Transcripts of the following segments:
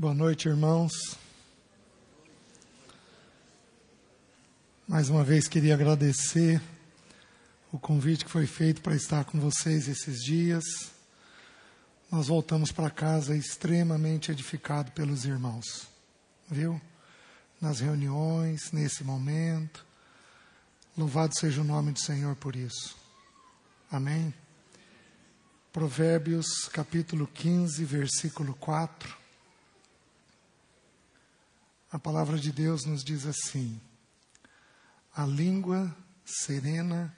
Boa noite, irmãos. Mais uma vez queria agradecer o convite que foi feito para estar com vocês esses dias. Nós voltamos para casa extremamente edificado pelos irmãos, viu? Nas reuniões, nesse momento. Louvado seja o nome do Senhor por isso. Amém. Provérbios capítulo 15, versículo 4. A palavra de Deus nos diz assim: A língua serena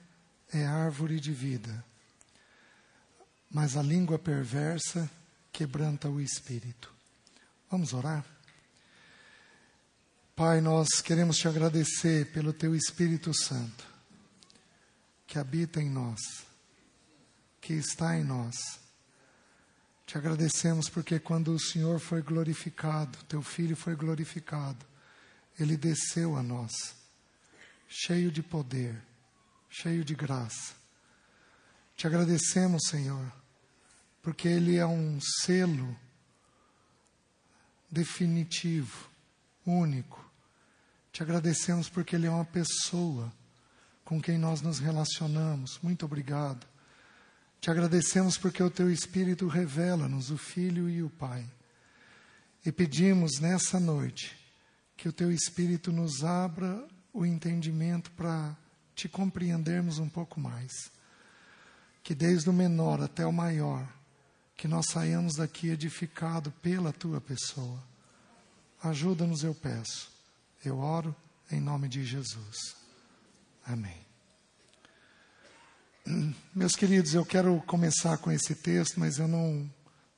é árvore de vida, mas a língua perversa quebranta o espírito. Vamos orar? Pai, nós queremos te agradecer pelo teu Espírito Santo, que habita em nós, que está em nós te agradecemos porque quando o Senhor foi glorificado, teu filho foi glorificado, ele desceu a nós, cheio de poder, cheio de graça. Te agradecemos, Senhor, porque ele é um selo definitivo, único. Te agradecemos porque ele é uma pessoa com quem nós nos relacionamos. Muito obrigado. Te agradecemos porque o teu Espírito revela-nos o Filho e o Pai. E pedimos nessa noite que o teu Espírito nos abra o entendimento para te compreendermos um pouco mais. Que desde o menor até o maior, que nós saiamos daqui edificado pela tua pessoa. Ajuda-nos, eu peço. Eu oro em nome de Jesus. Amém. Meus queridos, eu quero começar com esse texto, mas eu não,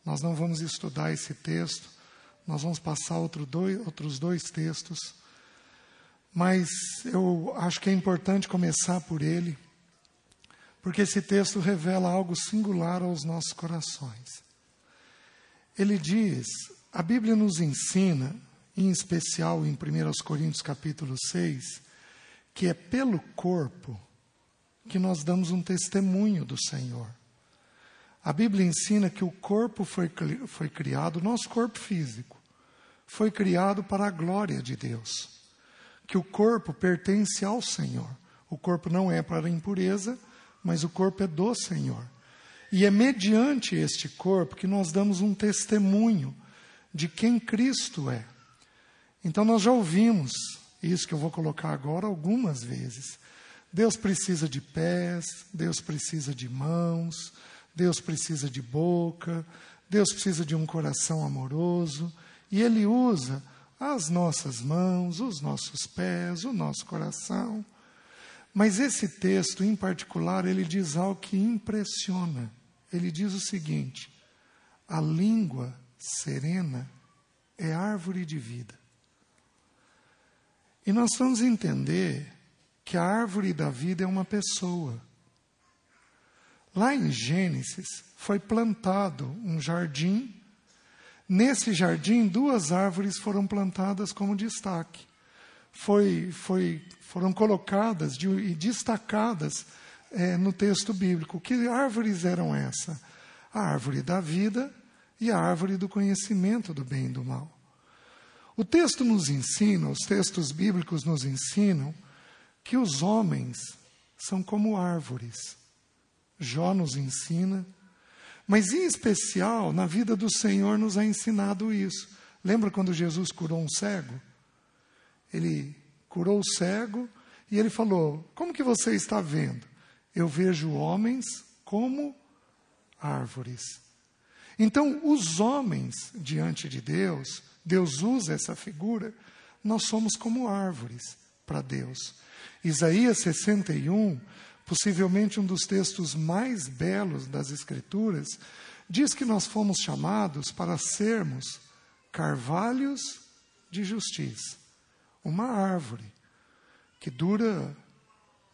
nós não vamos estudar esse texto. Nós vamos passar outro dois, outros dois textos. Mas eu acho que é importante começar por ele, porque esse texto revela algo singular aos nossos corações. Ele diz, a Bíblia nos ensina, em especial em 1 Coríntios capítulo 6, que é pelo corpo que nós damos um testemunho do Senhor. A Bíblia ensina que o corpo foi, foi criado, nosso corpo físico, foi criado para a glória de Deus. Que o corpo pertence ao Senhor. O corpo não é para a impureza, mas o corpo é do Senhor. E é mediante este corpo que nós damos um testemunho de quem Cristo é. Então nós já ouvimos isso que eu vou colocar agora algumas vezes. Deus precisa de pés, Deus precisa de mãos, Deus precisa de boca, Deus precisa de um coração amoroso, e Ele usa as nossas mãos, os nossos pés, o nosso coração. Mas esse texto, em particular, ele diz algo que impressiona. Ele diz o seguinte: a língua serena é árvore de vida. E nós vamos entender que a árvore da vida é uma pessoa. Lá em Gênesis foi plantado um jardim. Nesse jardim, duas árvores foram plantadas como destaque. Foi, foi, foram colocadas de, e destacadas é, no texto bíblico. Que árvores eram essas? A árvore da vida e a árvore do conhecimento do bem e do mal. O texto nos ensina, os textos bíblicos nos ensinam que os homens são como árvores. Jó nos ensina, mas em especial na vida do Senhor nos é ensinado isso. Lembra quando Jesus curou um cego? Ele curou o cego e ele falou: Como que você está vendo? Eu vejo homens como árvores. Então, os homens diante de Deus, Deus usa essa figura, nós somos como árvores para Deus. Isaías 61, possivelmente um dos textos mais belos das Escrituras, diz que nós fomos chamados para sermos carvalhos de justiça, uma árvore que dura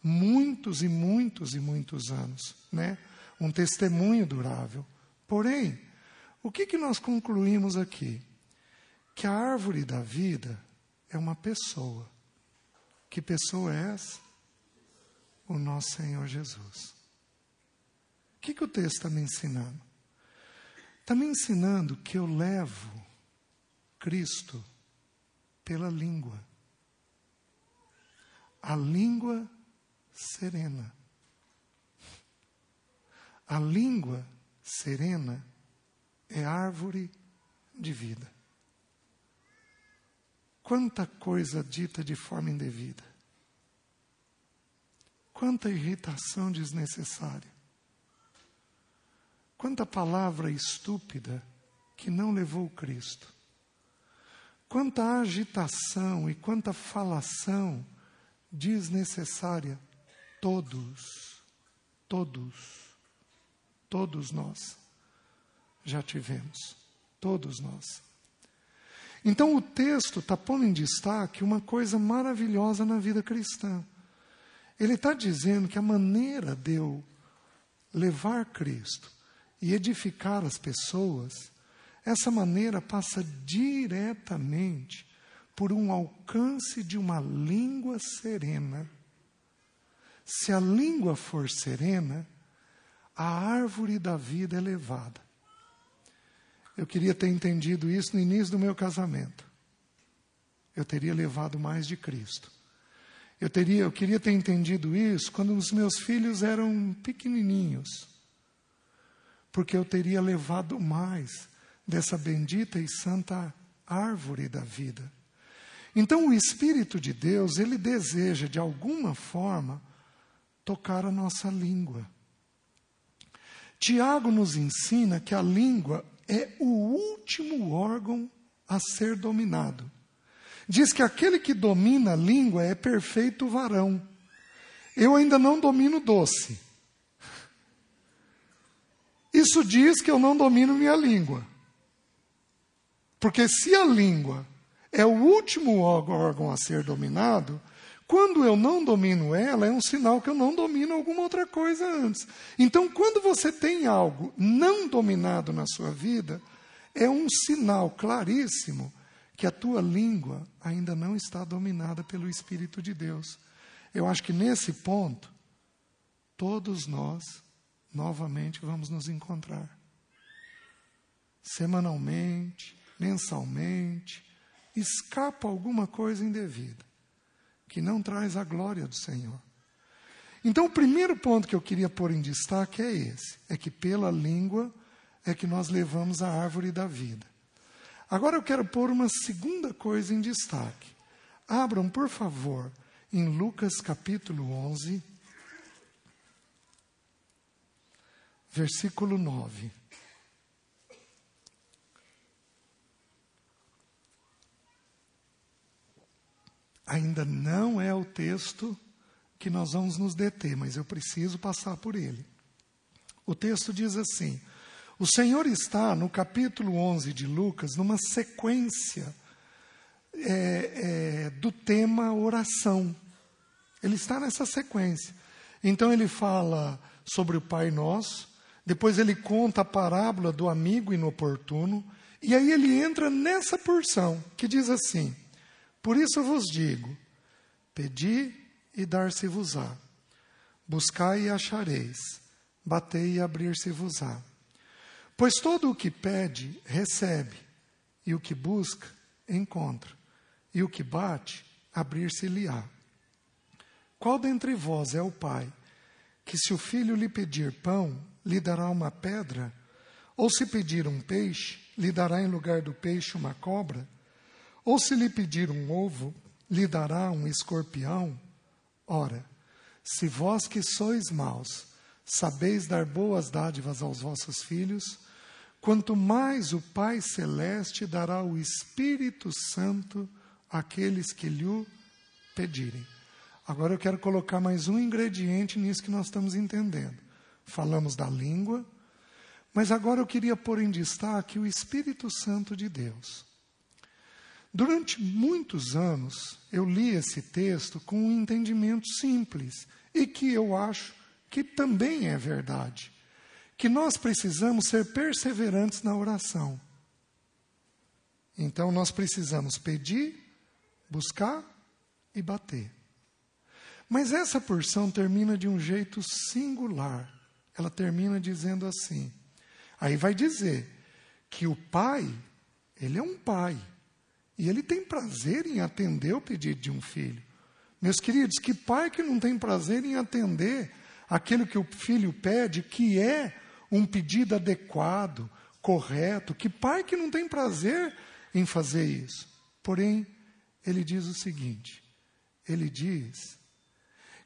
muitos e muitos e muitos anos, né? Um testemunho durável. Porém, o que, que nós concluímos aqui? Que a árvore da vida é uma pessoa. Que pessoa é essa? O nosso Senhor Jesus. O que, que o texto está me ensinando? Está me ensinando que eu levo Cristo pela língua. A língua serena. A língua serena é árvore de vida. Quanta coisa dita de forma indevida. Quanta irritação desnecessária. Quanta palavra estúpida que não levou Cristo. Quanta agitação e quanta falação desnecessária. Todos, todos, todos nós já tivemos. Todos nós. Então o texto está pondo em destaque uma coisa maravilhosa na vida cristã. Ele está dizendo que a maneira de eu levar Cristo e edificar as pessoas, essa maneira passa diretamente por um alcance de uma língua serena. Se a língua for serena, a árvore da vida é levada. Eu queria ter entendido isso no início do meu casamento. Eu teria levado mais de Cristo. Eu teria, eu queria ter entendido isso quando os meus filhos eram pequenininhos. Porque eu teria levado mais dessa bendita e santa árvore da vida. Então o espírito de Deus, ele deseja de alguma forma tocar a nossa língua. Tiago nos ensina que a língua é o último órgão a ser dominado. Diz que aquele que domina a língua é perfeito varão. Eu ainda não domino doce. Isso diz que eu não domino minha língua. Porque se a língua é o último órgão a ser dominado, quando eu não domino ela, é um sinal que eu não domino alguma outra coisa antes. Então, quando você tem algo não dominado na sua vida, é um sinal claríssimo que a tua língua ainda não está dominada pelo Espírito de Deus. Eu acho que nesse ponto, todos nós novamente vamos nos encontrar. Semanalmente, mensalmente, escapa alguma coisa indevida que não traz a glória do Senhor. Então, o primeiro ponto que eu queria pôr em destaque é esse: é que pela língua é que nós levamos a árvore da vida. Agora eu quero pôr uma segunda coisa em destaque. Abram, por favor, em Lucas capítulo 11, versículo 9. Ainda não é o texto que nós vamos nos deter, mas eu preciso passar por ele. O texto diz assim: O Senhor está no capítulo 11 de Lucas, numa sequência é, é, do tema oração. Ele está nessa sequência. Então ele fala sobre o Pai Nosso, depois ele conta a parábola do amigo inoportuno, e aí ele entra nessa porção que diz assim: por isso vos digo: pedi e dar-se-vos-á, buscai e achareis, batei e abrir-se-vos-á. Pois todo o que pede, recebe, e o que busca, encontra, e o que bate, abrir-se-lhe-á. Qual dentre vós é o pai, que se o filho lhe pedir pão, lhe dará uma pedra? Ou se pedir um peixe, lhe dará em lugar do peixe uma cobra? Ou se lhe pedir um ovo, lhe dará um escorpião? Ora, se vós que sois maus, sabeis dar boas dádivas aos vossos filhos, quanto mais o Pai Celeste dará o Espírito Santo àqueles que lhe pedirem. Agora eu quero colocar mais um ingrediente nisso que nós estamos entendendo. Falamos da língua, mas agora eu queria pôr em destaque o Espírito Santo de Deus. Durante muitos anos, eu li esse texto com um entendimento simples e que eu acho que também é verdade. Que nós precisamos ser perseverantes na oração. Então, nós precisamos pedir, buscar e bater. Mas essa porção termina de um jeito singular. Ela termina dizendo assim. Aí vai dizer que o pai, ele é um pai E ele tem prazer em atender o pedido de um filho. Meus queridos, que pai que não tem prazer em atender aquilo que o filho pede, que é um pedido adequado, correto? Que pai que não tem prazer em fazer isso? Porém, ele diz o seguinte: ele diz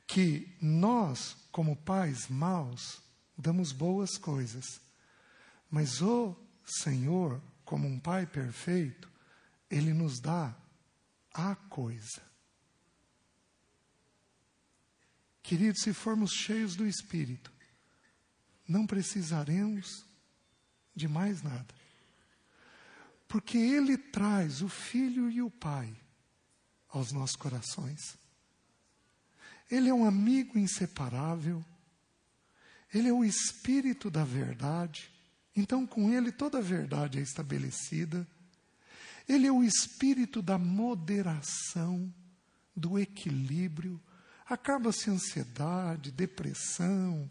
que nós, como pais maus, damos boas coisas, mas o Senhor, como um pai perfeito, ele nos dá a coisa. Queridos, se formos cheios do Espírito, não precisaremos de mais nada. Porque Ele traz o Filho e o Pai aos nossos corações. Ele é um amigo inseparável, Ele é o Espírito da verdade, então com Ele toda a verdade é estabelecida. Ele é o Espírito da moderação, do equilíbrio, acaba-se ansiedade, depressão.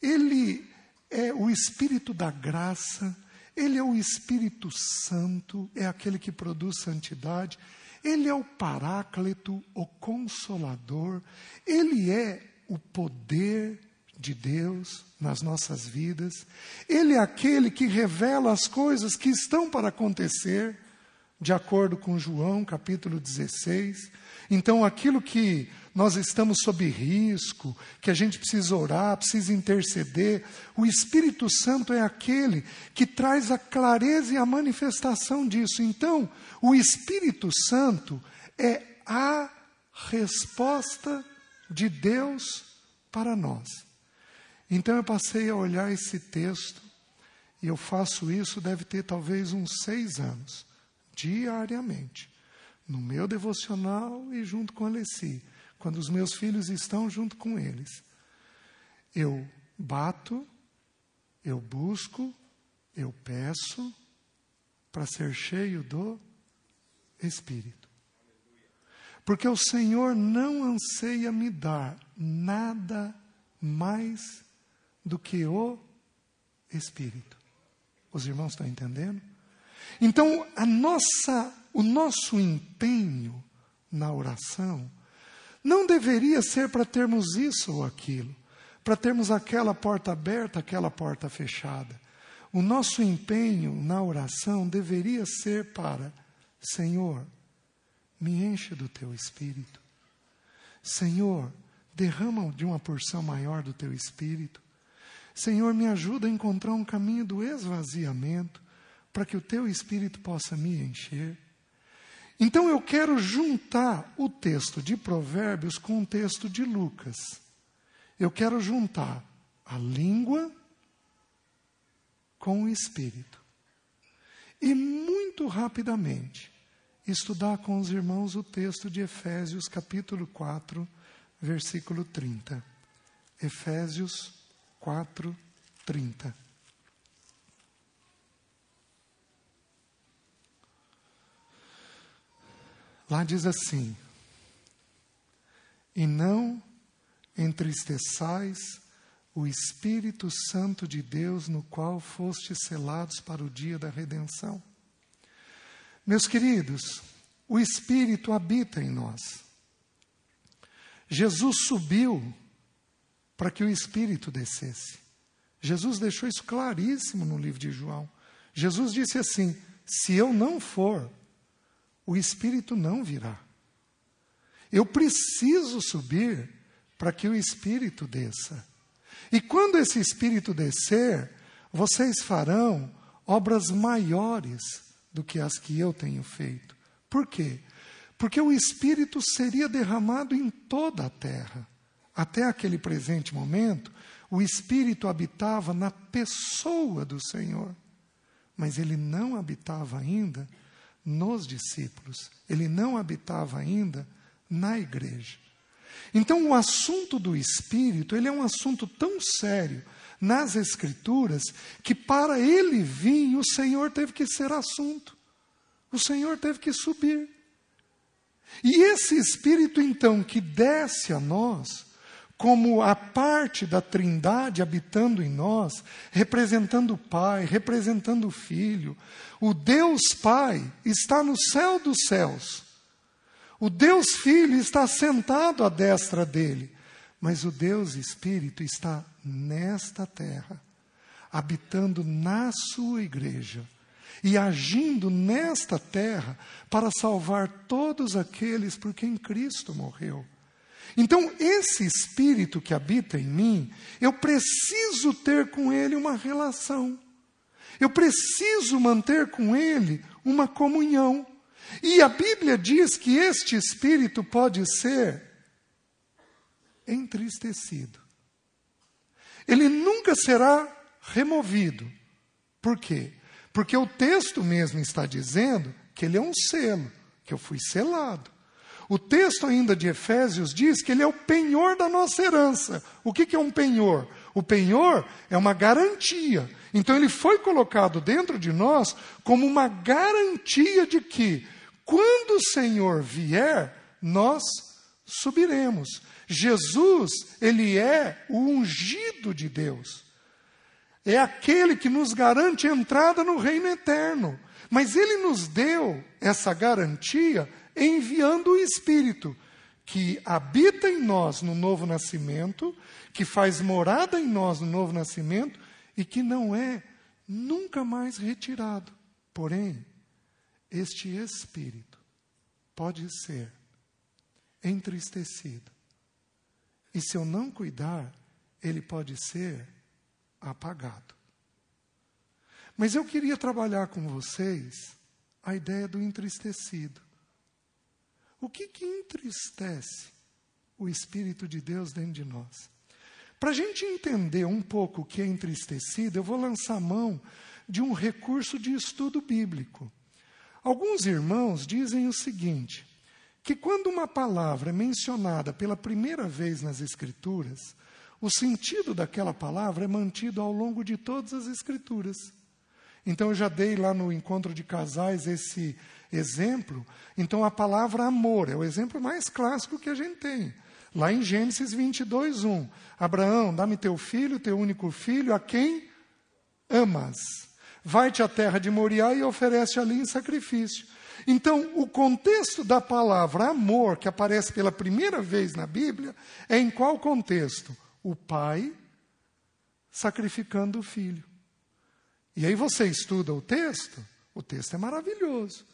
Ele é o Espírito da graça, ele é o Espírito Santo, é aquele que produz santidade, ele é o Paráclito, o Consolador, ele é o poder de Deus nas nossas vidas, ele é aquele que revela as coisas que estão para acontecer, de acordo com João capítulo 16. Então, aquilo que nós estamos sob risco, que a gente precisa orar, precisa interceder. O Espírito Santo é aquele que traz a clareza e a manifestação disso. Então, o Espírito Santo é a resposta de Deus para nós. Então eu passei a olhar esse texto, e eu faço isso, deve ter talvez uns seis anos, diariamente, no meu devocional e junto com a Alessi quando os meus filhos estão junto com eles. Eu bato, eu busco, eu peço para ser cheio do Espírito. Porque o Senhor não anseia me dar nada mais do que o Espírito. Os irmãos estão entendendo? Então, a nossa, o nosso empenho na oração não deveria ser para termos isso ou aquilo, para termos aquela porta aberta, aquela porta fechada. O nosso empenho na oração deveria ser para: Senhor, me enche do teu espírito. Senhor, derrama de uma porção maior do teu espírito. Senhor, me ajuda a encontrar um caminho do esvaziamento, para que o teu espírito possa me encher. Então eu quero juntar o texto de Provérbios com o texto de Lucas. Eu quero juntar a língua com o espírito. E muito rapidamente estudar com os irmãos o texto de Efésios, capítulo 4, versículo 30. Efésios 4, 30. Lá diz assim: E não entristeçais o Espírito Santo de Deus, no qual fostes selados para o dia da redenção. Meus queridos, o Espírito habita em nós. Jesus subiu para que o Espírito descesse. Jesus deixou isso claríssimo no livro de João. Jesus disse assim: Se eu não for, o Espírito não virá. Eu preciso subir para que o Espírito desça. E quando esse Espírito descer, vocês farão obras maiores do que as que eu tenho feito. Por quê? Porque o Espírito seria derramado em toda a terra. Até aquele presente momento, o Espírito habitava na pessoa do Senhor, mas ele não habitava ainda nos discípulos, ele não habitava ainda na igreja. Então, o assunto do Espírito, ele é um assunto tão sério nas Escrituras, que para ele vir, o Senhor teve que ser assunto. O Senhor teve que subir. E esse Espírito, então, que desce a nós, como a parte da Trindade habitando em nós, representando o Pai, representando o Filho. O Deus Pai está no céu dos céus. O Deus Filho está sentado à destra dele. Mas o Deus Espírito está nesta terra, habitando na sua igreja e agindo nesta terra para salvar todos aqueles por quem Cristo morreu. Então, esse espírito que habita em mim, eu preciso ter com ele uma relação. Eu preciso manter com ele uma comunhão. E a Bíblia diz que este espírito pode ser entristecido. Ele nunca será removido. Por quê? Porque o texto mesmo está dizendo que ele é um selo, que eu fui selado. O texto ainda de Efésios diz que ele é o penhor da nossa herança. O que, que é um penhor? O penhor é uma garantia. Então ele foi colocado dentro de nós como uma garantia de que, quando o Senhor vier, nós subiremos. Jesus, ele é o ungido de Deus. É aquele que nos garante entrada no reino eterno. Mas ele nos deu essa garantia enviando o Espírito, que habita em nós no novo nascimento, que faz morada em nós no novo nascimento e que não é nunca mais retirado. Porém, este Espírito pode ser entristecido. E se eu não cuidar, ele pode ser apagado. Mas eu queria trabalhar com vocês a ideia do entristecido. O que, que entristece o Espírito de Deus dentro de nós? Para a gente entender um pouco o que é entristecido, eu vou lançar mão de um recurso de estudo bíblico. Alguns irmãos dizem o seguinte: que quando uma palavra é mencionada pela primeira vez nas Escrituras, o sentido daquela palavra é mantido ao longo de todas as Escrituras. Então, eu já dei lá no encontro de casais esse exemplo. Então, a palavra amor é o exemplo mais clássico que a gente tem. Lá em Gênesis 22, 1. Abraão, dá-me teu filho, teu único filho, a quem amas. Vai-te à terra de Moriá e oferece ali em sacrifício. Então, o contexto da palavra amor, que aparece pela primeira vez na Bíblia, é em qual contexto? O pai sacrificando o filho. E aí você estuda o texto, o texto é maravilhoso.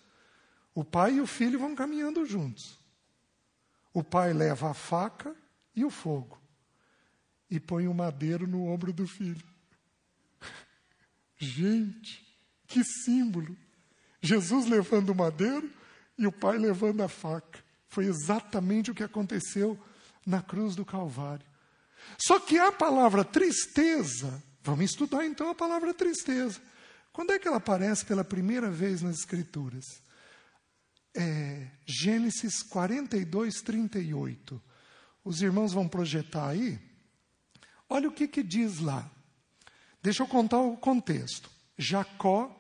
O pai e o filho vão caminhando juntos. O pai leva a faca e o fogo e põe o madeiro no ombro do filho. Gente, que símbolo! Jesus levando o madeiro e o pai levando a faca. Foi exatamente o que aconteceu na cruz do Calvário. Só que a palavra tristeza Vamos estudar então a palavra tristeza. Quando é que ela aparece pela primeira vez nas Escrituras? É, Gênesis 42, 38. Os irmãos vão projetar aí. Olha o que, que diz lá. Deixa eu contar o contexto. Jacó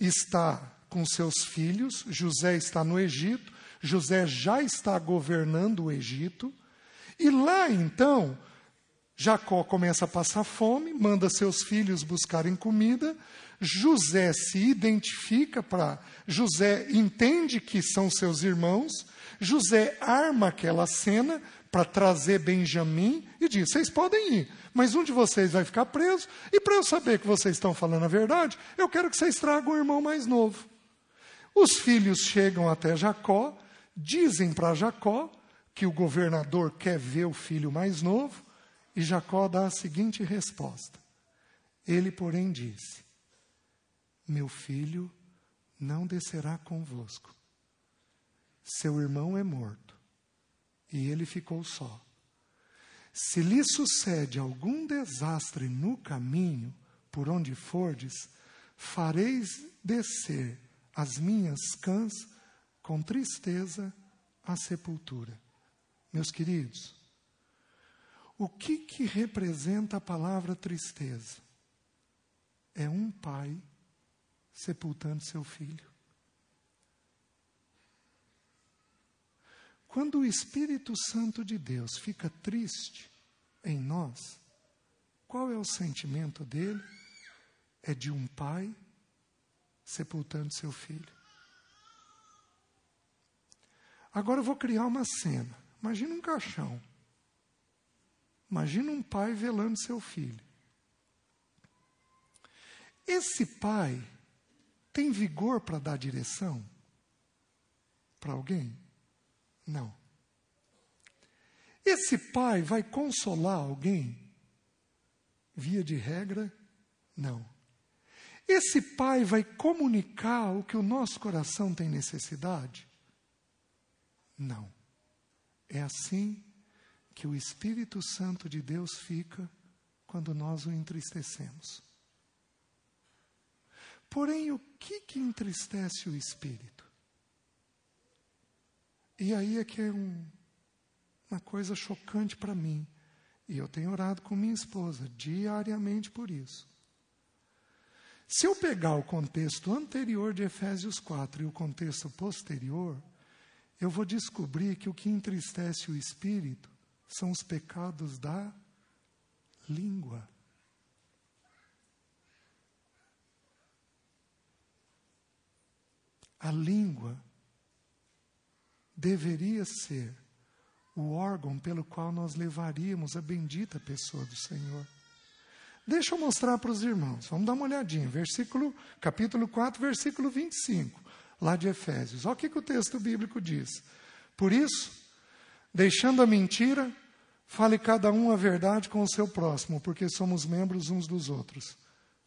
está com seus filhos, José está no Egito, José já está governando o Egito, e lá então Jacó começa a passar fome, manda seus filhos buscarem comida. José se identifica para. José entende que são seus irmãos. José arma aquela cena para trazer Benjamim e diz: Vocês podem ir, mas um de vocês vai ficar preso. E para eu saber que vocês estão falando a verdade, eu quero que vocês tragam o irmão mais novo. Os filhos chegam até Jacó, dizem para Jacó que o governador quer ver o filho mais novo. E Jacó dá a seguinte resposta: Ele, porém, disse: Meu filho não descerá convosco. Seu irmão é morto e ele ficou só. Se lhe sucede algum desastre no caminho, por onde fordes, fareis descer as minhas cãs com tristeza à sepultura. Meus queridos, o que, que representa a palavra tristeza? É um pai sepultando seu filho. Quando o Espírito Santo de Deus fica triste em nós, qual é o sentimento dele? É de um pai sepultando seu filho. Agora eu vou criar uma cena. Imagina um caixão. Imagina um pai velando seu filho. Esse pai tem vigor para dar direção para alguém? Não. Esse pai vai consolar alguém? Via de regra, não. Esse pai vai comunicar o que o nosso coração tem necessidade? Não. É assim que o Espírito Santo de Deus fica quando nós o entristecemos. Porém, o que, que entristece o Espírito? E aí é que é um, uma coisa chocante para mim. E eu tenho orado com minha esposa diariamente por isso. Se eu pegar o contexto anterior de Efésios 4 e o contexto posterior, eu vou descobrir que o que entristece o espírito são os pecados da língua. A língua deveria ser o órgão pelo qual nós levaríamos a bendita pessoa do Senhor. Deixa eu mostrar para os irmãos. Vamos dar uma olhadinha. Versículo, capítulo 4, versículo 25, lá de Efésios. Olha o que, que o texto bíblico diz. Por isso, deixando a mentira, fale cada um a verdade com o seu próximo, porque somos membros uns dos outros.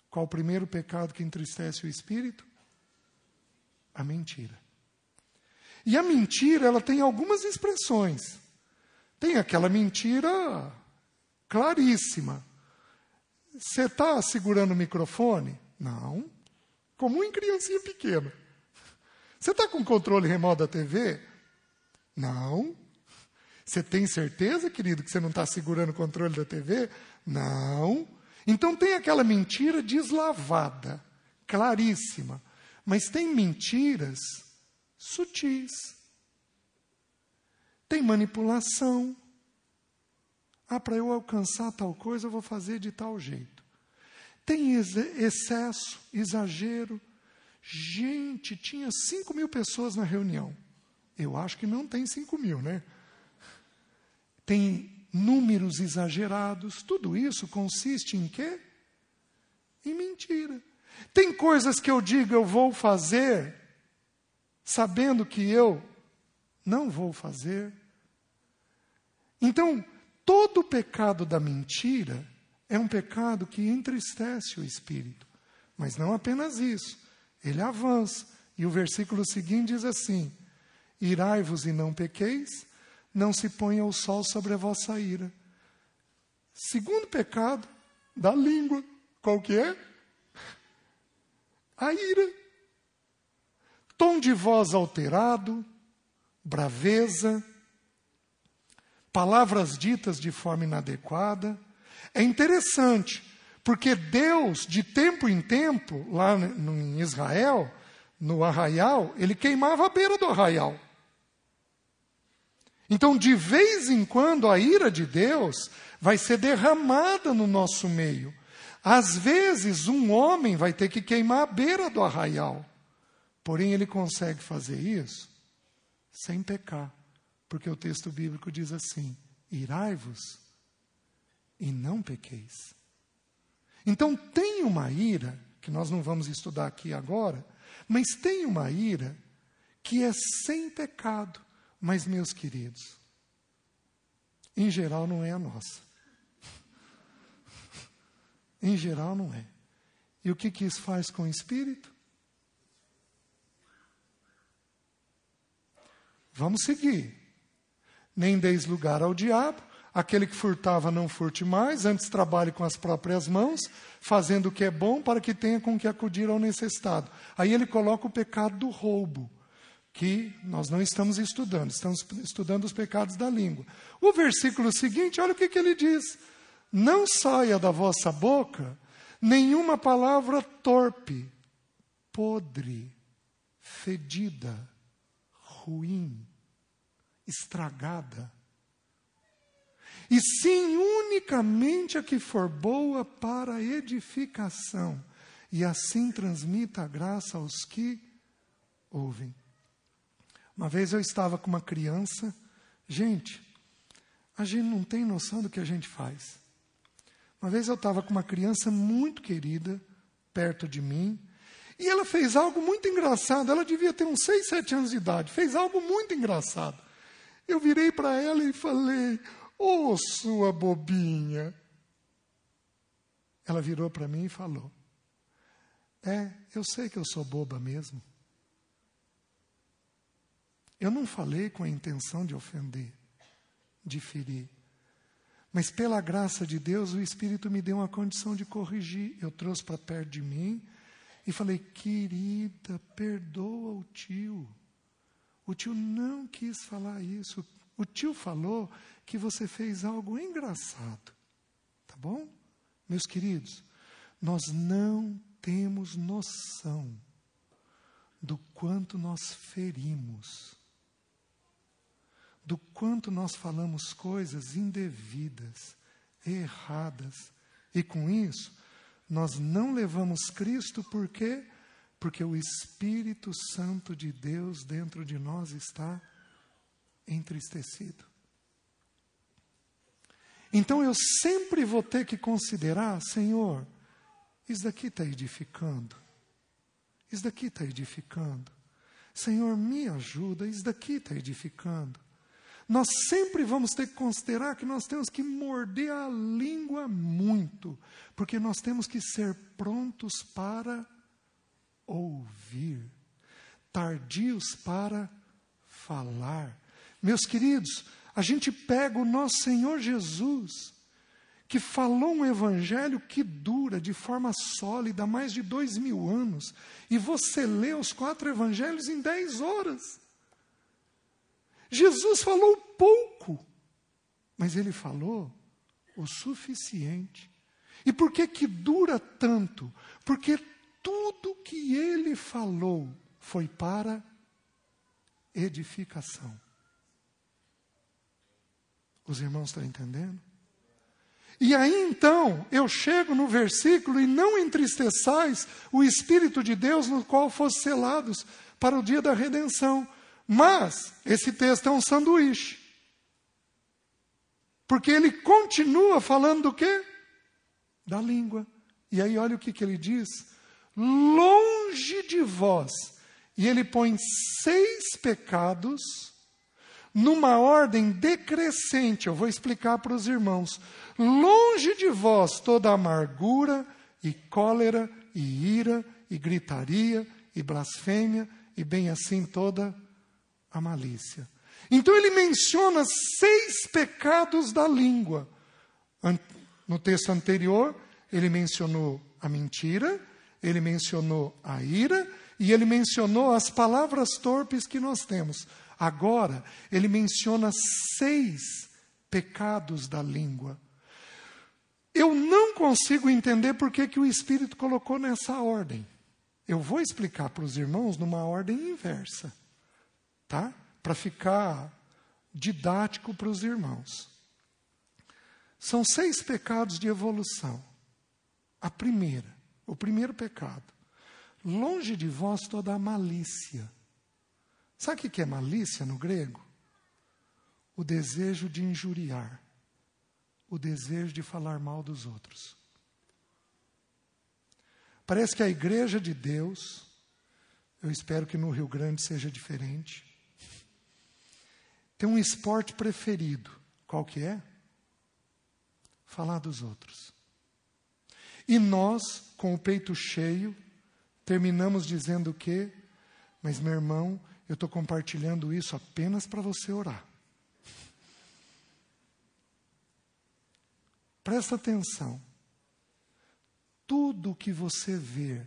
Qual o primeiro pecado que entristece o espírito? A mentira. E a mentira, ela tem algumas expressões. Tem aquela mentira claríssima. Você está segurando o microfone? Não. Como em criancinha pequena. Você está com controle remoto da TV? Não. Você tem certeza, querido, que você não está segurando o controle da TV? Não. Então tem aquela mentira deslavada, claríssima. Mas tem mentiras sutis. Tem manipulação. Ah, para eu alcançar tal coisa, eu vou fazer de tal jeito. Tem excesso, exagero. Gente, tinha 5 mil pessoas na reunião. Eu acho que não tem 5 mil, né? Tem números exagerados. Tudo isso consiste em quê? Em mentira. Tem coisas que eu digo eu vou fazer, sabendo que eu não vou fazer. Então, todo pecado da mentira é um pecado que entristece o espírito. Mas não apenas isso, ele avança. E o versículo seguinte diz assim: Irai-vos e não pequeis, não se ponha o sol sobre a vossa ira. Segundo pecado da língua, qual que é? A ira tom de voz alterado, braveza, palavras ditas de forma inadequada. É interessante, porque Deus, de tempo em tempo, lá em Israel, no arraial, ele queimava a beira do arraial. Então, de vez em quando, a ira de Deus vai ser derramada no nosso meio. Às vezes, um homem vai ter que queimar a beira do arraial. Porém, ele consegue fazer isso sem pecar, porque o texto bíblico diz assim: irai-vos e não pequeis. Então, tem uma ira, que nós não vamos estudar aqui agora, mas tem uma ira que é sem pecado. Mas, meus queridos, em geral não é a nossa. em geral não é. E o que, que isso faz com o espírito? Vamos seguir. Nem deis lugar ao diabo. Aquele que furtava, não furte mais, antes trabalhe com as próprias mãos, fazendo o que é bom para que tenha com que acudir ao necessitado. Aí ele coloca o pecado do roubo, que nós não estamos estudando, estamos estudando os pecados da língua. O versículo seguinte, olha o que, que ele diz: Não saia da vossa boca nenhuma palavra torpe, podre, fedida ruim, estragada. E sim unicamente a que for boa para edificação, e assim transmita a graça aos que ouvem. Uma vez eu estava com uma criança, gente, a gente não tem noção do que a gente faz. Uma vez eu estava com uma criança muito querida, perto de mim, e ela fez algo muito engraçado. Ela devia ter uns 6, 7 anos de idade. Fez algo muito engraçado. Eu virei para ela e falei: Ô oh, sua bobinha. Ela virou para mim e falou: É, eu sei que eu sou boba mesmo. Eu não falei com a intenção de ofender, de ferir. Mas pela graça de Deus, o Espírito me deu uma condição de corrigir. Eu trouxe para perto de mim e falei: querida, perdoa o tio. O tio não quis falar isso. O tio falou que você fez algo engraçado. Tá bom? Meus queridos, nós não temos noção do quanto nós ferimos, do quanto nós falamos coisas indevidas, erradas, e com isso nós não levamos Cristo por quê? Porque o Espírito Santo de Deus dentro de nós está entristecido. Então eu sempre vou ter que considerar, Senhor, isso daqui está edificando. Isso daqui está edificando. Senhor, me ajuda, isso daqui está edificando nós sempre vamos ter que considerar que nós temos que morder a língua muito, porque nós temos que ser prontos para ouvir, tardios para falar. Meus queridos, a gente pega o nosso Senhor Jesus, que falou um evangelho que dura de forma sólida mais de dois mil anos, e você lê os quatro evangelhos em dez horas. Jesus falou pouco, mas ele falou o suficiente. E por que que dura tanto? Porque tudo que ele falou foi para edificação. Os irmãos estão entendendo? E aí então eu chego no versículo e não entristeçais o Espírito de Deus no qual fosse selados para o dia da redenção. Mas esse texto é um sanduíche. Porque ele continua falando do quê? Da língua. E aí olha o que, que ele diz: longe de vós. E ele põe seis pecados numa ordem decrescente. Eu vou explicar para os irmãos. Longe de vós toda amargura e cólera e ira e gritaria e blasfêmia e bem assim toda a malícia. Então ele menciona seis pecados da língua. No texto anterior, ele mencionou a mentira, ele mencionou a ira e ele mencionou as palavras torpes que nós temos. Agora, ele menciona seis pecados da língua. Eu não consigo entender por que, que o Espírito colocou nessa ordem. Eu vou explicar para os irmãos numa ordem inversa tá? Para ficar didático para os irmãos. São seis pecados de evolução. A primeira, o primeiro pecado. Longe de vós toda a malícia. Sabe o que é malícia no grego? O desejo de injuriar, o desejo de falar mal dos outros. Parece que a igreja de Deus, eu espero que no Rio Grande seja diferente, tem um esporte preferido. Qual que é? Falar dos outros. E nós, com o peito cheio, terminamos dizendo o quê? Mas, meu irmão, eu estou compartilhando isso apenas para você orar. Presta atenção. Tudo que você vê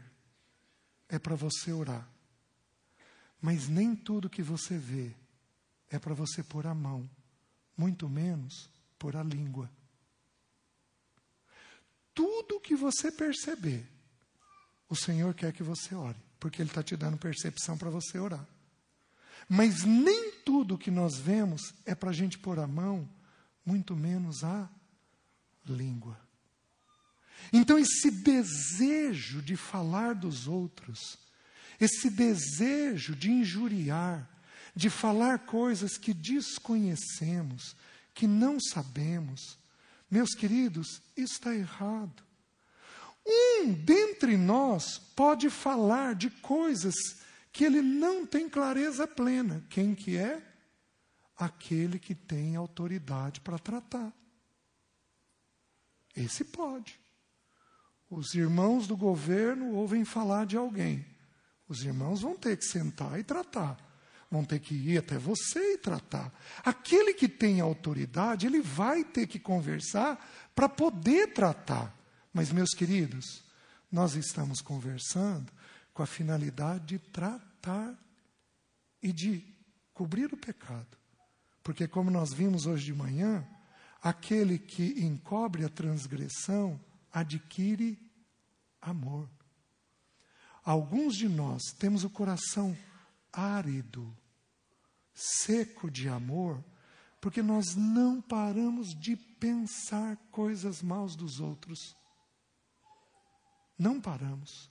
é para você orar. Mas nem tudo que você vê é para você pôr a mão, muito menos pôr a língua. Tudo que você perceber, o Senhor quer que você ore, porque Ele está te dando percepção para você orar. Mas nem tudo que nós vemos é para a gente pôr a mão, muito menos a língua. Então, esse desejo de falar dos outros, esse desejo de injuriar, de falar coisas que desconhecemos, que não sabemos, meus queridos, está errado. Um dentre nós pode falar de coisas que ele não tem clareza plena. Quem que é? Aquele que tem autoridade para tratar. Esse pode. Os irmãos do governo ouvem falar de alguém. Os irmãos vão ter que sentar e tratar. Vão ter que ir até você e tratar. Aquele que tem autoridade, ele vai ter que conversar para poder tratar. Mas, meus queridos, nós estamos conversando com a finalidade de tratar e de cobrir o pecado. Porque, como nós vimos hoje de manhã, aquele que encobre a transgressão adquire amor. Alguns de nós temos o coração árido, seco de amor, porque nós não paramos de pensar coisas maus dos outros. Não paramos.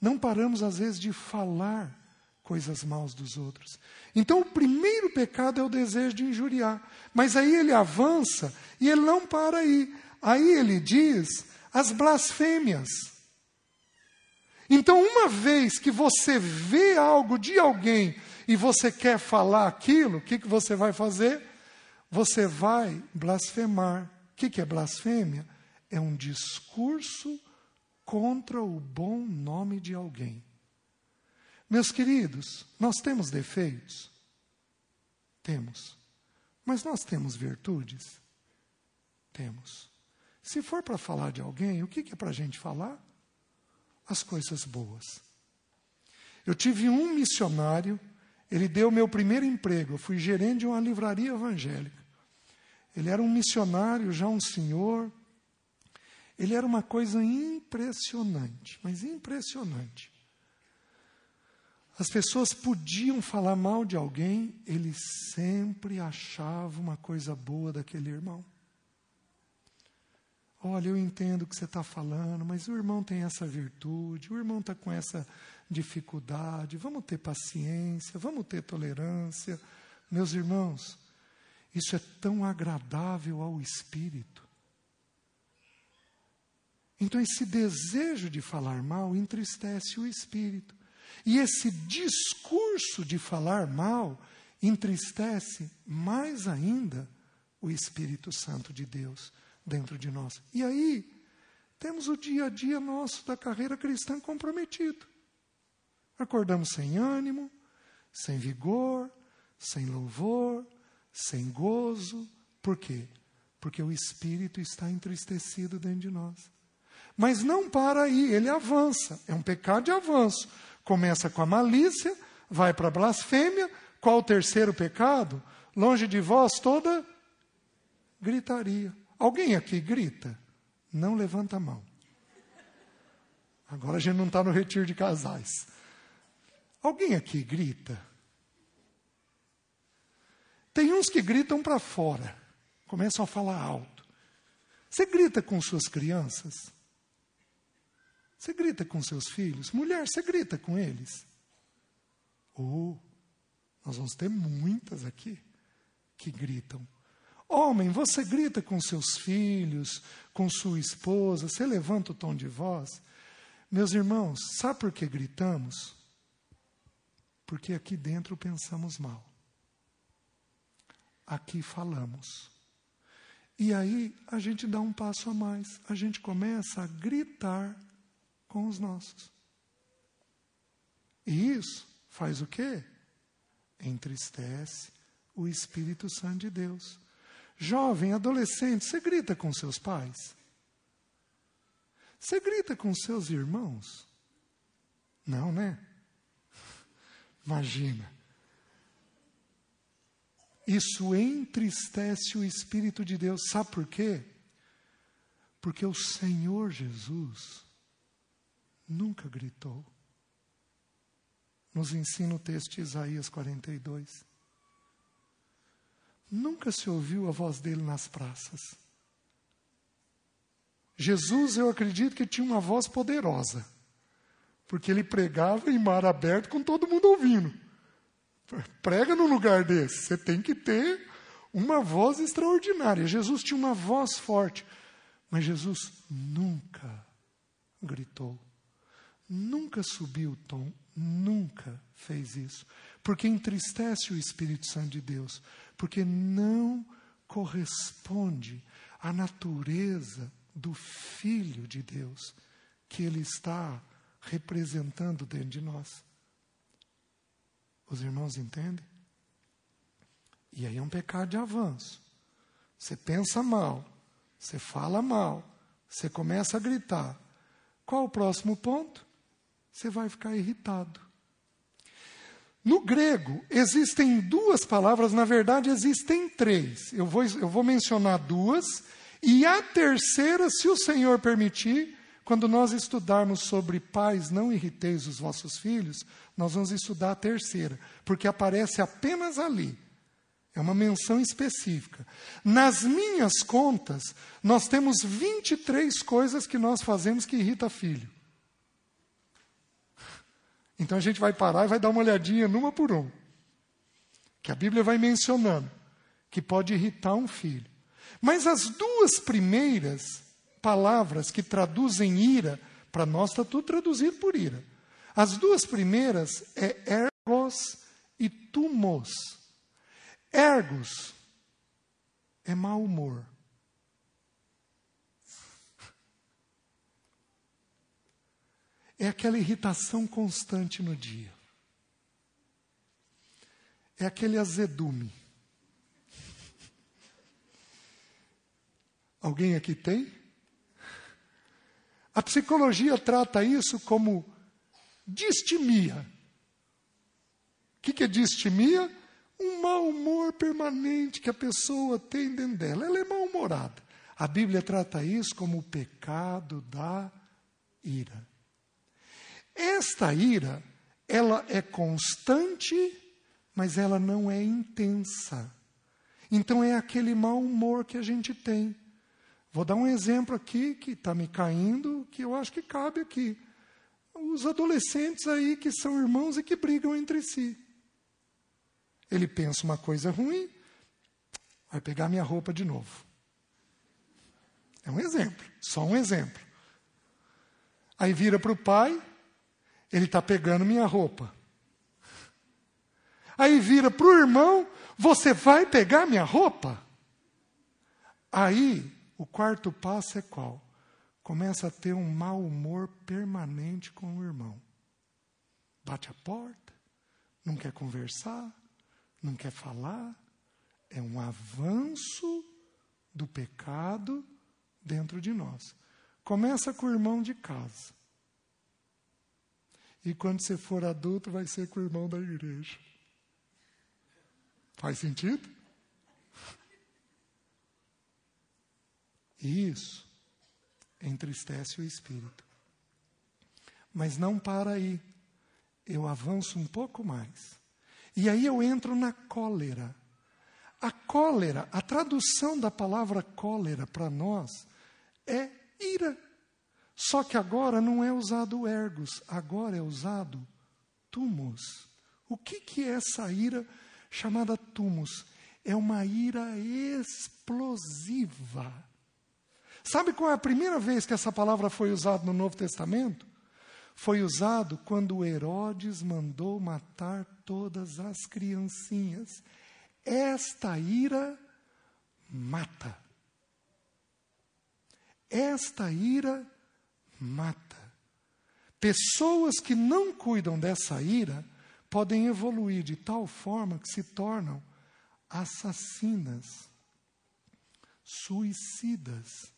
Não paramos, às vezes, de falar coisas maus dos outros. Então, o primeiro pecado é o desejo de injuriar. Mas aí ele avança e ele não para aí. Aí ele diz as blasfêmias. Então, uma vez que você vê algo de alguém e você quer falar aquilo, o que, que você vai fazer? Você vai blasfemar. O que, que é blasfêmia? é um discurso contra o bom nome de alguém. Meus queridos, nós temos defeitos? Temos. Mas nós temos virtudes? Temos. Se for para falar de alguém, o que, que é para a gente falar? As coisas boas. Eu tive um missionário, ele deu meu primeiro emprego, eu fui gerente de uma livraria evangélica. Ele era um missionário, já um senhor, ele era uma coisa impressionante, mas impressionante. As pessoas podiam falar mal de alguém, ele sempre achava uma coisa boa daquele irmão. Olha, eu entendo o que você está falando, mas o irmão tem essa virtude, o irmão está com essa dificuldade. Vamos ter paciência, vamos ter tolerância. Meus irmãos, isso é tão agradável ao espírito. Então, esse desejo de falar mal entristece o espírito. E esse discurso de falar mal entristece mais ainda o Espírito Santo de Deus dentro de nós. E aí, temos o dia a dia nosso da carreira cristã comprometido. Acordamos sem ânimo, sem vigor, sem louvor, sem gozo. Por quê? Porque o Espírito está entristecido dentro de nós. Mas não para aí, ele avança. É um pecado de avanço. Começa com a malícia, vai para a blasfêmia. Qual o terceiro pecado? Longe de vós toda gritaria. Alguém aqui grita? Não levanta a mão. Agora a gente não está no retiro de casais. Alguém aqui grita? Tem uns que gritam para fora, começam a falar alto. Você grita com suas crianças? Você grita com seus filhos? Mulher, você grita com eles? Ou oh, nós vamos ter muitas aqui que gritam. Homem, você grita com seus filhos, com sua esposa, você levanta o tom de voz. Meus irmãos, sabe por que gritamos? Porque aqui dentro pensamos mal. Aqui falamos. E aí a gente dá um passo a mais. A gente começa a gritar com os nossos. E isso faz o quê? Entristece o Espírito Santo de Deus. Jovem, adolescente, você grita com seus pais? Você grita com seus irmãos? Não, né? Imagina. Isso entristece o Espírito de Deus. Sabe por quê? Porque o Senhor Jesus nunca gritou. nos ensina o texto de Isaías 42. Nunca se ouviu a voz dele nas praças. Jesus, eu acredito que tinha uma voz poderosa, porque ele pregava em mar aberto com todo mundo ouvindo. Prega num lugar desse, você tem que ter uma voz extraordinária. Jesus tinha uma voz forte, mas Jesus nunca gritou, nunca subiu o tom, nunca fez isso, porque entristece o Espírito Santo de Deus, porque não corresponde à natureza do Filho de Deus que ele está representando dentro de nós. Os irmãos entendem? E aí é um pecado de avanço. Você pensa mal, você fala mal, você começa a gritar. Qual o próximo ponto? Você vai ficar irritado. No grego, existem duas palavras, na verdade, existem três. Eu vou, eu vou mencionar duas, e a terceira, se o Senhor permitir, quando nós estudarmos sobre pais, não irriteis os vossos filhos, nós vamos estudar a terceira, porque aparece apenas ali. É uma menção específica. Nas minhas contas, nós temos 23 coisas que nós fazemos que irrita filho. Então a gente vai parar e vai dar uma olhadinha numa por um. Que a Bíblia vai mencionando que pode irritar um filho. Mas as duas primeiras palavras que traduzem ira, para nós está tudo traduzido por ira. As duas primeiras é ergos e tumos. Ergos é mau humor. É aquela irritação constante no dia. É aquele azedume. Alguém aqui tem? A psicologia trata isso como distimia. O que, é distimia? Um mau humor permanente que a pessoa tem dentro dela. Ela é mal-humorada. A Bíblia trata isso como o pecado da ira. Esta ira, ela é constante, mas ela não é intensa. Então é aquele mau humor que a gente tem. Vou dar um exemplo aqui que está me caindo, que eu acho que cabe aqui. Os adolescentes aí que são irmãos e que brigam entre si. Ele pensa uma coisa ruim, vai pegar minha roupa de novo. É um exemplo, só um exemplo. Aí vira para o pai, ele está pegando minha roupa. Aí vira para o irmão, você vai pegar minha roupa? Aí o quarto passo é qual? Começa a ter um mau humor permanente com o irmão. Bate a porta, não quer conversar, não quer falar. É um avanço do pecado dentro de nós. Começa com o irmão de casa. E quando você for adulto, vai ser com o irmão da igreja. Faz sentido? E isso entristece o espírito. Mas não para aí. Eu avanço um pouco mais. E aí eu entro na cólera. A cólera, a tradução da palavra cólera para nós é ira. Só que agora não é usado ergos, agora é usado tumos. O que, que é essa ira chamada tumos? É uma ira explosiva Sabe qual é a primeira vez que essa palavra foi usada no Novo Testamento? Foi usado quando Herodes mandou matar todas as criancinhas. Esta ira mata. Esta ira mata. Pessoas que não cuidam dessa ira podem evoluir de tal forma que se tornam assassinas, suicidas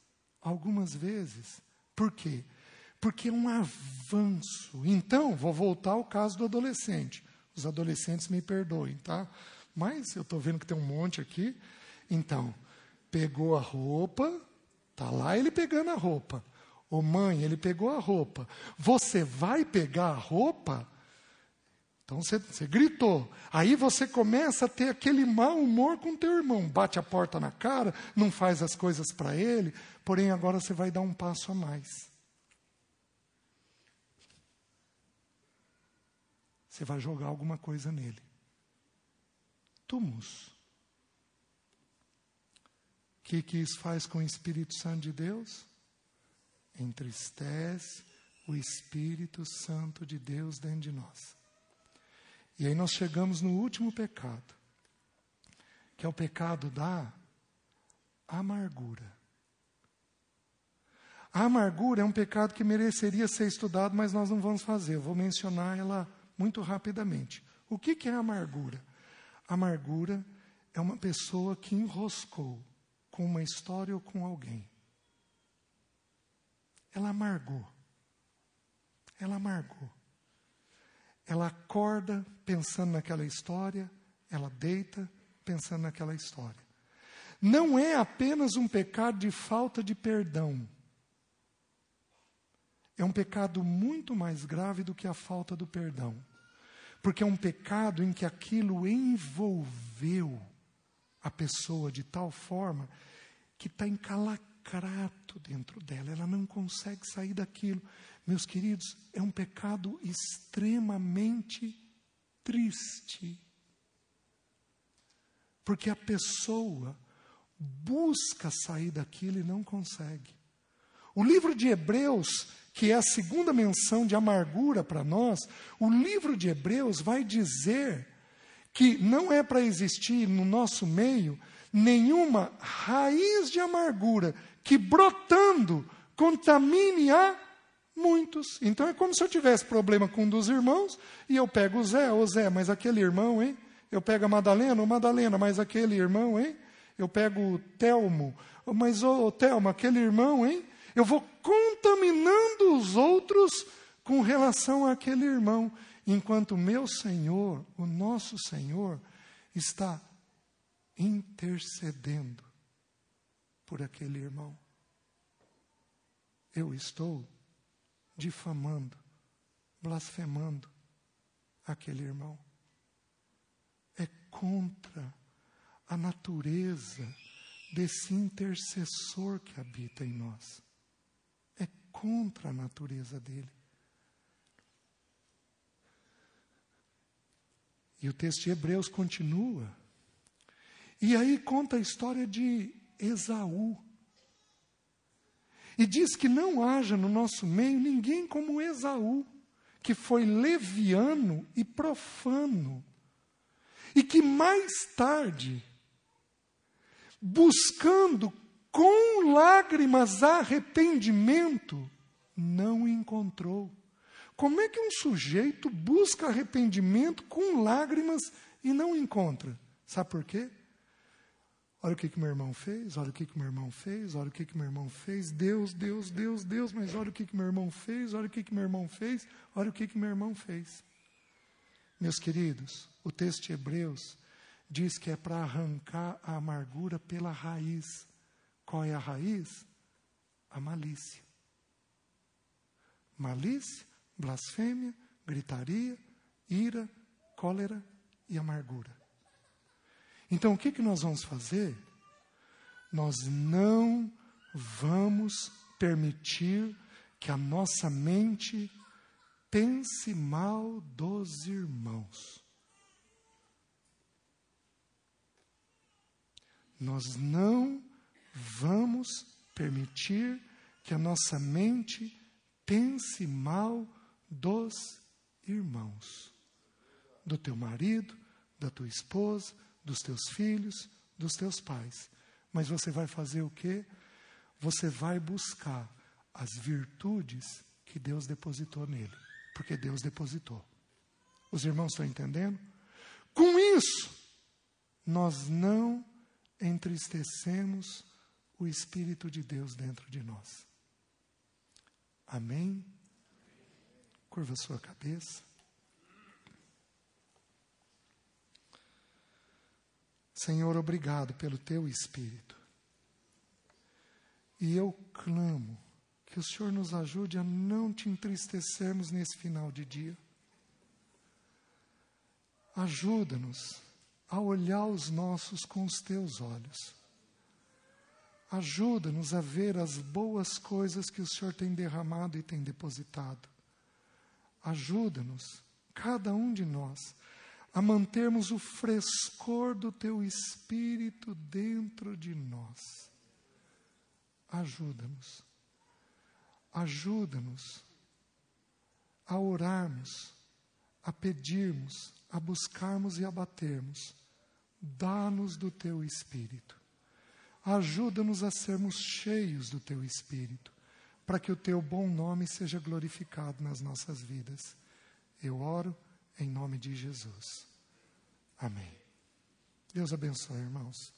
algumas vezes. Por quê? Porque é um avanço. Então, vou voltar ao caso do adolescente. Os adolescentes me perdoem, tá? Mas eu estou vendo que tem um monte aqui. Então, pegou a roupa, tá lá ele pegando a roupa. Ô mãe, ele pegou a roupa. Você vai pegar a roupa? Então você, você, gritou. Aí você começa a ter aquele mau humor com teu irmão. Bate a porta na cara, não faz as coisas para ele. Porém, agora você vai dar um passo a mais. Você vai jogar alguma coisa nele. Tumus. O que, que isso faz com o Espírito Santo de Deus? Entristece o Espírito Santo de Deus dentro de nós. E aí nós chegamos no último pecado, que é o pecado da amargura. A amargura é um pecado que mereceria ser estudado, mas nós não vamos fazer. Eu vou mencionar ela muito rapidamente. O que, que é amargura? Amargura é uma pessoa que enroscou com uma história ou com alguém. Ela amargou. Ela amargou. Ela acorda pensando naquela história, ela deita pensando naquela história. Não é apenas um pecado de falta de perdão. É um pecado muito mais grave do que a falta do perdão. Porque é um pecado em que aquilo envolveu a pessoa de tal forma que está encalacrado dentro dela, ela não consegue sair daquilo. Meus queridos, é um pecado extremamente triste. Porque a pessoa busca sair daquilo e não consegue. O livro de Hebreus, que é a segunda menção de amargura para nós, o livro de Hebreus vai dizer que não é para existir no nosso meio nenhuma raiz de amargura que brotando contamine a Muitos. Então é como se eu tivesse problema com um dos irmãos e eu pego o Zé, ô Zé, mas aquele irmão, hein? Eu pego a Madalena, ô Madalena, mas aquele irmão, hein? Eu pego o Telmo, mas ô Telmo, aquele irmão, hein? Eu vou contaminando os outros com relação àquele irmão, enquanto meu Senhor, o nosso Senhor, está intercedendo por aquele irmão. Eu estou difamando, blasfemando aquele irmão. É contra a natureza desse intercessor que habita em nós. É contra a natureza dele. E o texto de Hebreus continua. E aí conta a história de Esaú. E diz que não haja no nosso meio ninguém como Esaú, que foi leviano e profano, e que mais tarde, buscando com lágrimas arrependimento, não encontrou. Como é que um sujeito busca arrependimento com lágrimas e não encontra? Sabe por quê? Olha o que, que meu irmão fez, olha o que, que meu irmão fez, olha o que, que meu irmão fez. Deus, Deus, Deus, Deus, mas olha o que, que meu irmão fez, olha o que, que meu irmão fez, olha o que, que meu irmão fez. Meus queridos, o texto de Hebreus diz que é para arrancar a amargura pela raiz. Qual é a raiz? A malícia. Malícia, blasfêmia, gritaria, ira, cólera e amargura. Então, o que, que nós vamos fazer? Nós não vamos permitir que a nossa mente pense mal dos irmãos. Nós não vamos permitir que a nossa mente pense mal dos irmãos, do teu marido, da tua esposa, dos teus filhos, dos teus pais. Mas você vai fazer o quê? Você vai buscar as virtudes que Deus depositou nele, porque Deus depositou. Os irmãos estão entendendo? Com isso, nós não entristecemos o Espírito de Deus dentro de nós. Amém? Curva sua cabeça. Senhor, obrigado pelo teu Espírito. E eu clamo que o Senhor nos ajude a não te entristecermos nesse final de dia. Ajuda-nos a olhar os nossos com os teus olhos. Ajuda-nos a ver as boas coisas que o Senhor tem derramado e tem depositado. Ajuda-nos, cada um de nós, a mantermos o frescor do teu espírito dentro de nós. Ajuda-nos. Ajuda-nos a orarmos, a pedirmos, a buscarmos e a batermos. Dá-nos do teu espírito. Ajuda-nos a sermos cheios do teu espírito, para que o teu bom nome seja glorificado nas nossas vidas. Eu oro em nome de Jesus. Amém. Deus abençoe, irmãos.